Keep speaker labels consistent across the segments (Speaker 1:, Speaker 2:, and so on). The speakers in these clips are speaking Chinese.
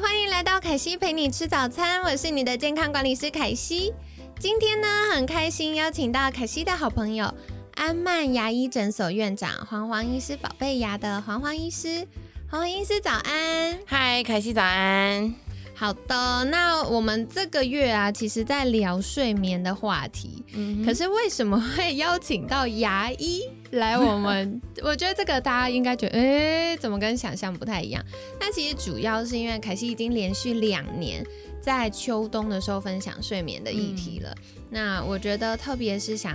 Speaker 1: 欢迎来到凯西陪你吃早餐，我是你的健康管理师凯西。今天呢，很开心邀请到凯西的好朋友安曼牙医诊所院长黄黄医师，宝贝牙的黄黄医师。黄黄医师早安，
Speaker 2: 嗨，凯西早安。
Speaker 1: 好的，那我们这个月啊，其实在聊睡眠的话题。嗯，可是为什么会邀请到牙医来？我们 我觉得这个大家应该觉得，哎，怎么跟想象不太一样？那其实主要是因为凯西已经连续两年在秋冬的时候分享睡眠的议题了。那我觉得，特别是想。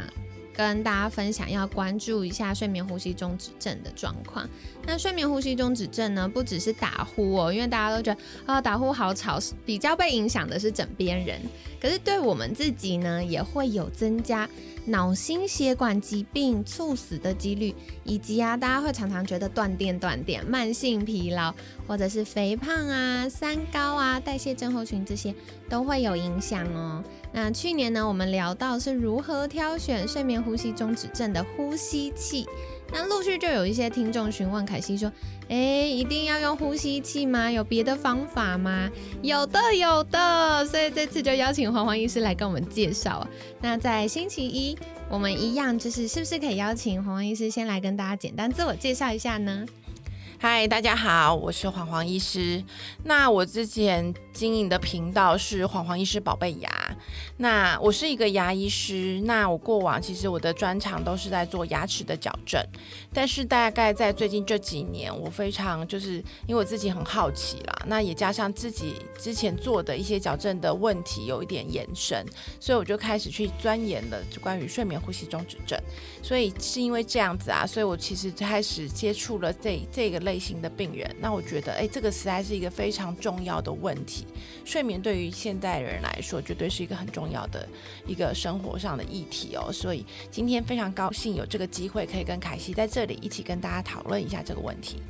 Speaker 1: 跟大家分享，要关注一下睡眠呼吸中止症的状况。那睡眠呼吸中止症呢，不只是打呼哦，因为大家都觉得啊打呼好吵，比较被影响的是枕边人。可是对我们自己呢，也会有增加脑心血管疾病猝死的几率，以及啊，大家会常常觉得断电断电、慢性疲劳，或者是肥胖啊、三高啊、代谢症候群这些都会有影响哦。那去年呢，我们聊到是如何挑选睡眠呼吸中止症的呼吸器。那陆续就有一些听众询问凯西说：“哎，一定要用呼吸器吗？有别的方法吗？”有的，有的。所以这次就邀请黄黄医师来跟我们介绍。那在星期一，我们一样就是是不是可以邀请黄黄医师先来跟大家简单自我介绍一下呢？
Speaker 2: 嗨，大家好，我是黄黄医师。那我之前经营的频道是黄黄医师宝贝牙。那我是一个牙医师。那我过往其实我的专长都是在做牙齿的矫正。但是大概在最近这几年，我非常就是因为我自己很好奇啦，那也加上自己之前做的一些矫正的问题有一点延伸，所以我就开始去钻研了就关于睡眠呼吸中止症。所以是因为这样子啊，所以我其实开始接触了这这个类。类型的病人，那我觉得，哎，这个实在是一个非常重要的问题。睡眠对于现代人来说，绝对是一个很重要的一个生活上的议题哦。所以今天非常高兴有这个机会，可以跟凯西在这里一起跟大家讨论一下这个问题。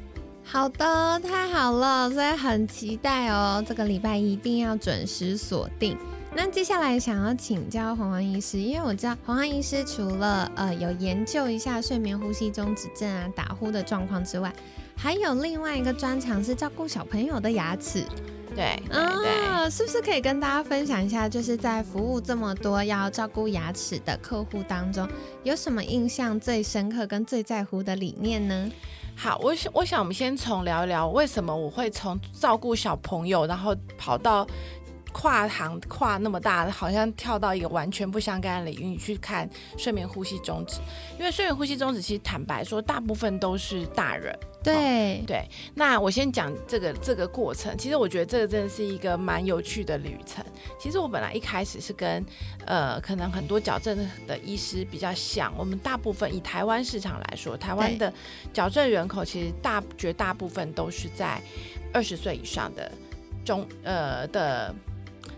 Speaker 1: 好的，太好了，所以很期待哦。这个礼拜一定要准时锁定。那接下来想要请教黄黄医师，因为我知道黄黄医师除了呃有研究一下睡眠呼吸中止症啊打呼的状况之外，还有另外一个专长是照顾小朋友的牙齿。
Speaker 2: 对，啊，
Speaker 1: 是不是可以跟大家分享一下，就是在服务这么多要照顾牙齿的客户当中，有什么印象最深刻跟最在乎的理念呢？
Speaker 2: 好，我想我想我们先从聊一聊为什么我会从照顾小朋友，然后跑到。跨行跨那么大，好像跳到一个完全不相干的领域去看睡眠呼吸中止，因为睡眠呼吸中止其实坦白说，大部分都是大人。
Speaker 1: 对
Speaker 2: 对，那我先讲这个这个过程。其实我觉得这个真的是一个蛮有趣的旅程。其实我本来一开始是跟呃，可能很多矫正的医师比较像。我们大部分以台湾市场来说，台湾的矫正人口其实大绝大部分都是在二十岁以上的中呃的。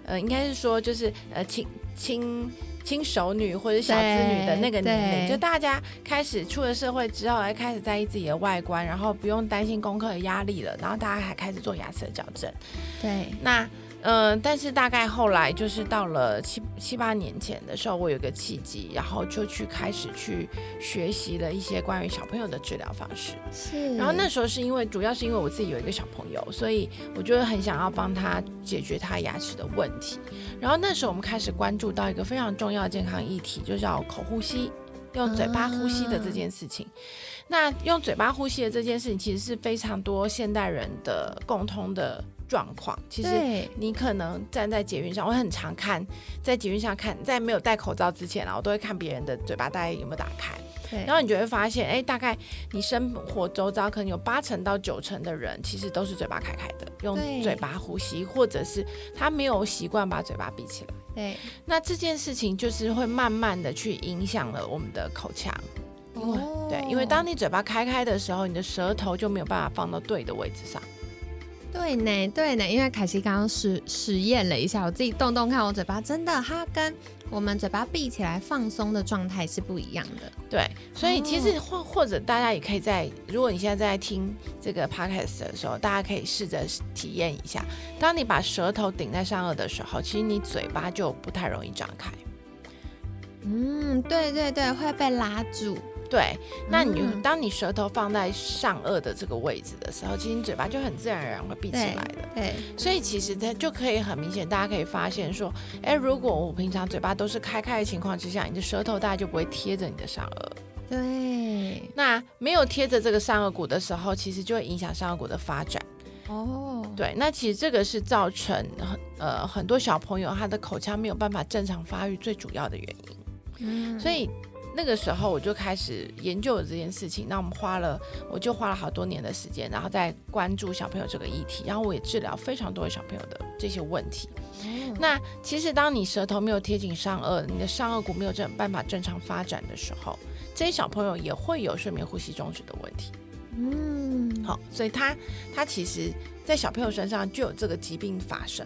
Speaker 2: 呃，应该是说，就是呃，亲亲亲熟女或者小子女的那个年龄，就大家开始出了社会之后，还开始在意自己的外观，然后不用担心功课的压力了，然后大家还开始做牙齿的矫正。
Speaker 1: 对，
Speaker 2: 那。嗯，但是大概后来就是到了七七八年前的时候，我有个契机，然后就去开始去学习了一些关于小朋友的治疗方式。
Speaker 1: 是。
Speaker 2: 然后那时候是因为主要是因为我自己有一个小朋友，所以我就很想要帮他解决他牙齿的问题。然后那时候我们开始关注到一个非常重要的健康议题，就叫口呼吸，用嘴巴呼吸的这件事情。那用嘴巴呼吸的这件事情，其实是非常多现代人的共通的。状况其实，你可能站在捷运上，我很常看，在捷运上看，在没有戴口罩之前啊，我都会看别人的嘴巴大概有没有打开。
Speaker 1: 对，
Speaker 2: 然后你就会发现，哎，大概你生活周遭可能有八成到九成的人，其实都是嘴巴开开的，用嘴巴呼吸，或者是他没有习惯把嘴巴闭起来。
Speaker 1: 对，
Speaker 2: 那这件事情就是会慢慢的去影响了我们的口腔。哦，对，因为当你嘴巴开开的时候，你的舌头就没有办法放到对的位置上。
Speaker 1: 对呢，对呢，因为凯西刚刚实实验了一下，我自己动动看，我嘴巴真的，它跟我们嘴巴闭起来放松的状态是不一样的。
Speaker 2: 对，所以其实或或者大家也可以在，如果你现在在听这个 podcast 的时候，大家可以试着体验一下，当你把舌头顶在上颚的时候，其实你嘴巴就不太容易张开。
Speaker 1: 嗯，对对对，会被拉住。
Speaker 2: 对，那你就当你舌头放在上颚的这个位置的时候，其实你嘴巴就很自然而然会闭起来的。
Speaker 1: 对，
Speaker 2: 所以其实它就可以很明显，大家可以发现说，哎，如果我平常嘴巴都是开开的情况之下，你的舌头大概就不会贴着你的上颚。
Speaker 1: 对，
Speaker 2: 那没有贴着这个上颚骨的时候，其实就会影响上颚骨的发展。哦，对，那其实这个是造成很呃很多小朋友他的口腔没有办法正常发育最主要的原因。嗯，所以。那个时候我就开始研究了这件事情，那我们花了，我就花了好多年的时间，然后再关注小朋友这个议题，然后我也治疗非常多的小朋友的这些问题。那其实当你舌头没有贴紧上颚，你的上颚骨没有这办法正常发展的时候，这些小朋友也会有睡眠呼吸中止的问题。嗯，好，所以他他其实在小朋友身上就有这个疾病发生。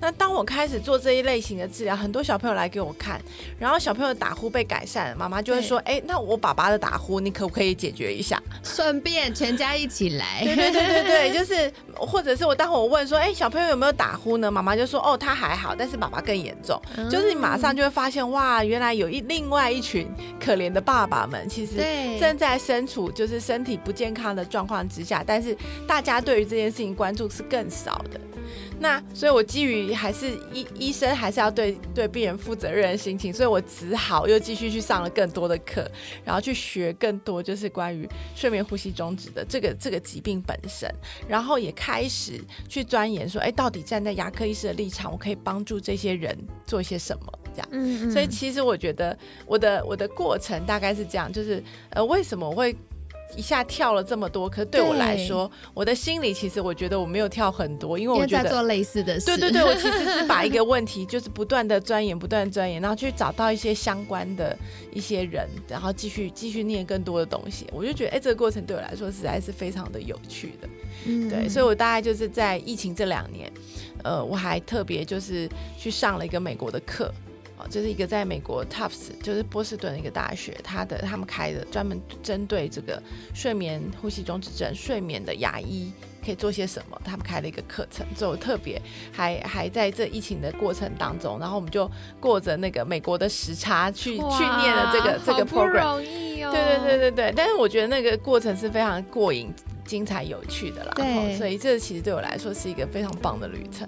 Speaker 2: 那当我开始做这一类型的治疗，很多小朋友来给我看，然后小朋友打呼被改善，妈妈就会说：“哎，那我爸爸的打呼，你可不可以解决一下？
Speaker 1: 顺便全家一起来。”
Speaker 2: 对对对对对，就是或者是我当我问说：“哎，小朋友有没有打呼呢？”妈妈就说：“哦，他还好，但是爸爸更严重。”就是你马上就会发现，哇，原来有一另外一群可怜的爸爸们，其实正在身处就是身体不健康的状况之下，但是大家对于这件事情关注是更少的。那所以，我基于还是医医生还是要对对病人负责任的心情，所以我只好又继续去上了更多的课，然后去学更多就是关于睡眠呼吸中止的这个这个疾病本身，然后也开始去钻研说，哎，到底站在牙科医师的立场，我可以帮助这些人做一些什么？这样，嗯嗯。所以其实我觉得我的我的过程大概是这样，就是呃，为什么我会？一下跳了这么多，可是对我来说，我的心里其实我觉得我没有跳很多，因为我觉得
Speaker 1: 做类似的事。
Speaker 2: 对对对，我其实是把一个问题就是不断的钻研，不断钻研，然后去找到一些相关的一些人，然后继续继续念更多的东西。我就觉得，哎，这个过程对我来说实在是非常的有趣的。嗯，对，所以我大概就是在疫情这两年，呃，我还特别就是去上了一个美国的课。就是一个在美国 Tufts，就是波士顿的一个大学，他的他们开的专门针对这个睡眠呼吸中止症睡眠的牙医可以做些什么，他们开了一个课程，就特别还还在这疫情的过程当中，然后我们就过着那个美国的时差去去念了这个这个 program，对对对对对，但是我觉得那个过程是非常过瘾。精彩有趣的啦，对，所以这其实对我来说是一个非常棒的旅程，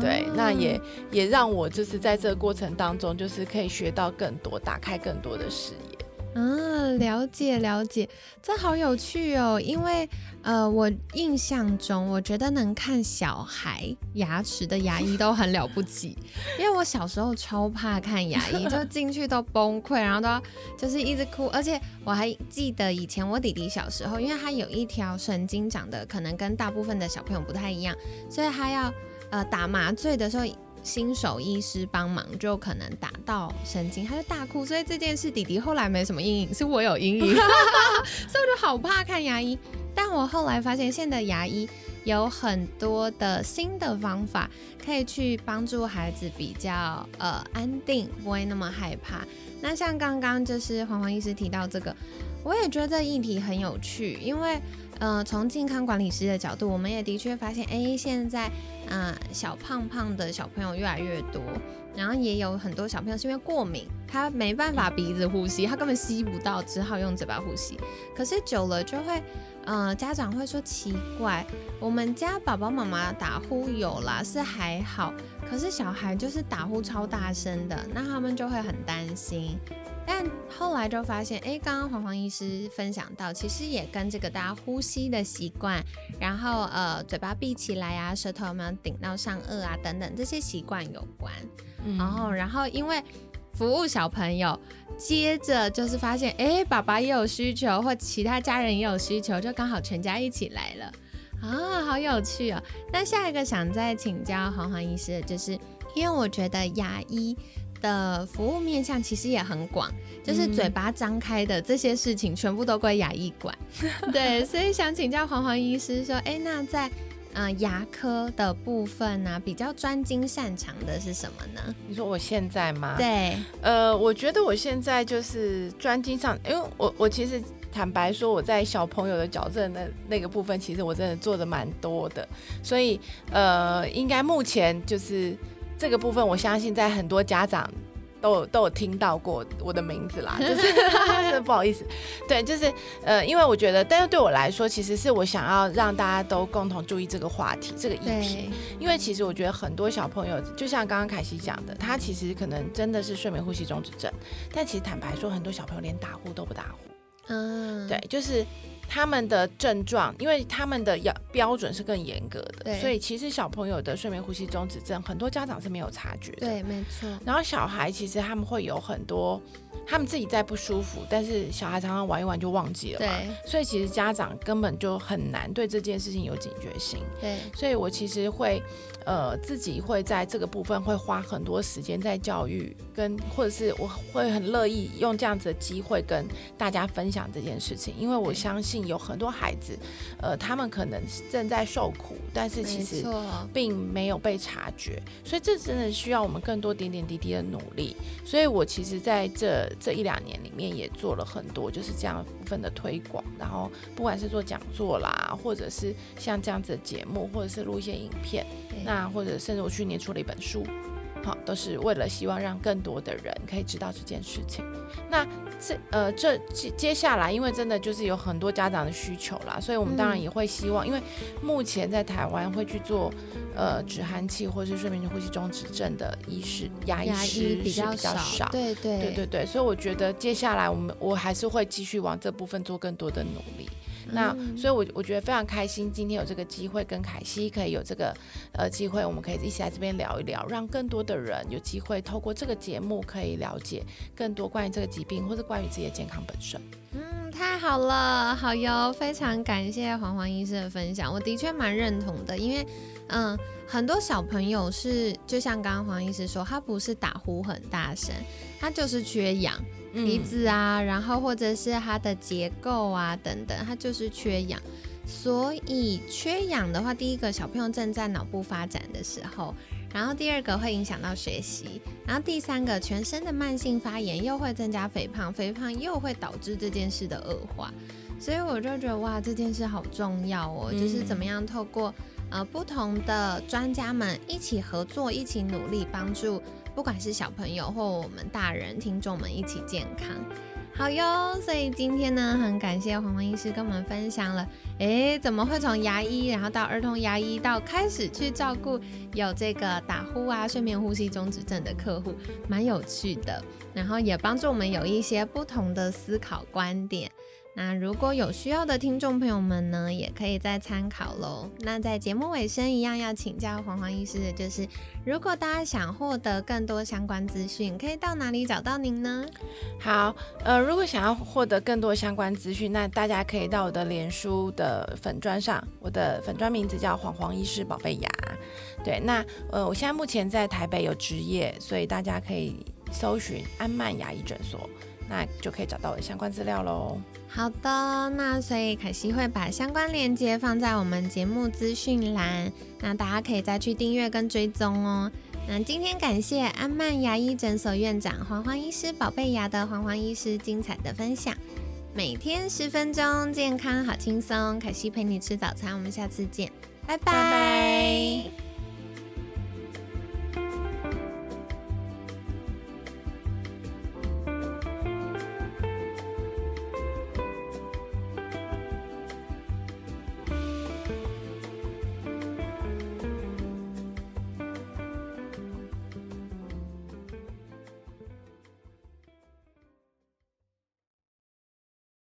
Speaker 2: 对，那也也让我就是在这个过程当中，就是可以学到更多，打开更多的视野。
Speaker 1: 嗯，了解了解，这好有趣哦。因为呃，我印象中，我觉得能看小孩牙齿的牙医都很了不起。因为我小时候超怕看牙医，就进去都崩溃，然后都要就是一直哭。而且我还记得以前我弟弟小时候，因为他有一条神经长得可能跟大部分的小朋友不太一样，所以他要呃打麻醉的时候。新手医师帮忙就可能打到神经，他就大哭，所以这件事弟弟后来没什么阴影，是我有阴影，所以我就好怕看牙医。但我后来发现，现在的牙医有很多的新的方法，可以去帮助孩子比较呃安定，不会那么害怕。那像刚刚就是黄黄医师提到这个，我也觉得这议题很有趣，因为。呃，从健康管理师的角度，我们也的确发现，哎，现在，啊，小胖胖的小朋友越来越多，然后也有很多小朋友是因为过敏，他没办法鼻子呼吸，他根本吸不到，只好用嘴巴呼吸。可是久了就会，呃，家长会说奇怪，我们家宝宝妈妈打呼有啦，是还好，可是小孩就是打呼超大声的，那他们就会很担心。但后来就发现，哎，刚刚黄黄医师分享到，其实也跟这个大家呼吸的习惯，然后呃，嘴巴闭起来啊，舌头有没有顶到上颚啊，等等这些习惯有关。然后，然后因为服务小朋友，接着就是发现，哎，爸爸也有需求，或其他家人也有需求，就刚好全家一起来了啊，好有趣哦。那下一个想再请教黄黄医师的就是，因为我觉得牙医。的服务面向其实也很广，就是嘴巴张开的这些事情全部都归牙医管。对，所以想请教黄黄医师说，哎，那在嗯牙科的部分呢，比较专精擅长的是什么呢？
Speaker 2: 你说我现在吗？
Speaker 1: 对，
Speaker 2: 呃，我觉得我现在就是专精上，因为我我其实坦白说，我在小朋友的矫正的那个部分，其实我真的做的蛮多的，所以呃，应该目前就是这个部分，我相信在很多家长。都有都有听到过我的名字啦，就是真的 不好意思，对，就是呃，因为我觉得，但是对我来说，其实是我想要让大家都共同注意这个话题，这个议题，因为其实我觉得很多小朋友，就像刚刚凯西讲的，他其实可能真的是睡眠呼吸中止症，但其实坦白说，很多小朋友连打呼都不打呼，嗯，对，就是。他们的症状，因为他们的要标准是更严格的，所以其实小朋友的睡眠呼吸中止症，很多家长是没有察觉的。
Speaker 1: 对，没错。
Speaker 2: 然后小孩其实他们会有很多。他们自己在不舒服，但是小孩常常玩一玩就忘记了嘛，所以其实家长根本就很难对这件事情有警觉性。
Speaker 1: 对，
Speaker 2: 所以我其实会，呃，自己会在这个部分会花很多时间在教育，跟或者是我会很乐意用这样子的机会跟大家分享这件事情，因为我相信有很多孩子，呃，他们可能正在受苦，但是其实并没有被察觉，所以这真的需要我们更多点点滴滴的努力。所以我其实在这。这一两年里面也做了很多，就是这样部分的推广，然后不管是做讲座啦，或者是像这样子的节目，或者是录一些影片，那或者甚至我去年出了一本书。好，都是为了希望让更多的人可以知道这件事情。那这呃，这接接下来，因为真的就是有很多家长的需求啦，所以我们当然也会希望，因为目前在台湾会去做呃止鼾器或是睡眠呼吸中止症的医师、牙医师
Speaker 1: 比较
Speaker 2: 少，
Speaker 1: 对对
Speaker 2: 对对对，所以我觉得接下来我们我还是会继续往这部分做更多的努力。那所以，我我觉得非常开心，今天有这个机会跟凯西可以有这个呃机会，我们可以一起来这边聊一聊，让更多的人有机会透过这个节目可以了解更多关于这个疾病或者关于自己的健康本身。
Speaker 1: 嗯，太好了，好哟，非常感谢黄黄医师的分享，我的确蛮认同的，因为嗯，很多小朋友是就像刚刚黄医师说，他不是打呼很大声，他就是缺氧。鼻子啊，然后或者是它的结构啊等等，它就是缺氧。所以缺氧的话，第一个小朋友正在脑部发展的时候，然后第二个会影响到学习，然后第三个全身的慢性发炎又会增加肥胖，肥胖又会导致这件事的恶化。所以我就觉得哇，这件事好重要哦，就是怎么样透过呃不同的专家们一起合作，一起努力帮助。不管是小朋友或我们大人听众们一起健康，好哟。所以今天呢，很感谢黄黄医师跟我们分享了，诶，怎么会从牙医，然后到儿童牙医，到开始去照顾有这个打呼啊、睡眠呼吸中止症的客户，蛮有趣的。然后也帮助我们有一些不同的思考观点。那如果有需要的听众朋友们呢，也可以再参考喽。那在节目尾声一样要请教黄黄医师的就是，如果大家想获得更多相关资讯，可以到哪里找到您呢？
Speaker 2: 好，呃，如果想要获得更多相关资讯，那大家可以到我的脸书的粉砖上，我的粉砖名字叫黄黄医师宝贝牙。对，那呃，我现在目前在台北有职业，所以大家可以搜寻安曼牙医诊所。那就可以找到我的相关资料喽。
Speaker 1: 好的，那所以凯西会把相关链接放在我们节目资讯栏，那大家可以再去订阅跟追踪哦。那今天感谢安曼牙医诊所院长黄黄医师、宝贝牙的黄黄医师精彩的分享。每天十分钟，健康好轻松。凯西陪你吃早餐，我们下次见，拜拜。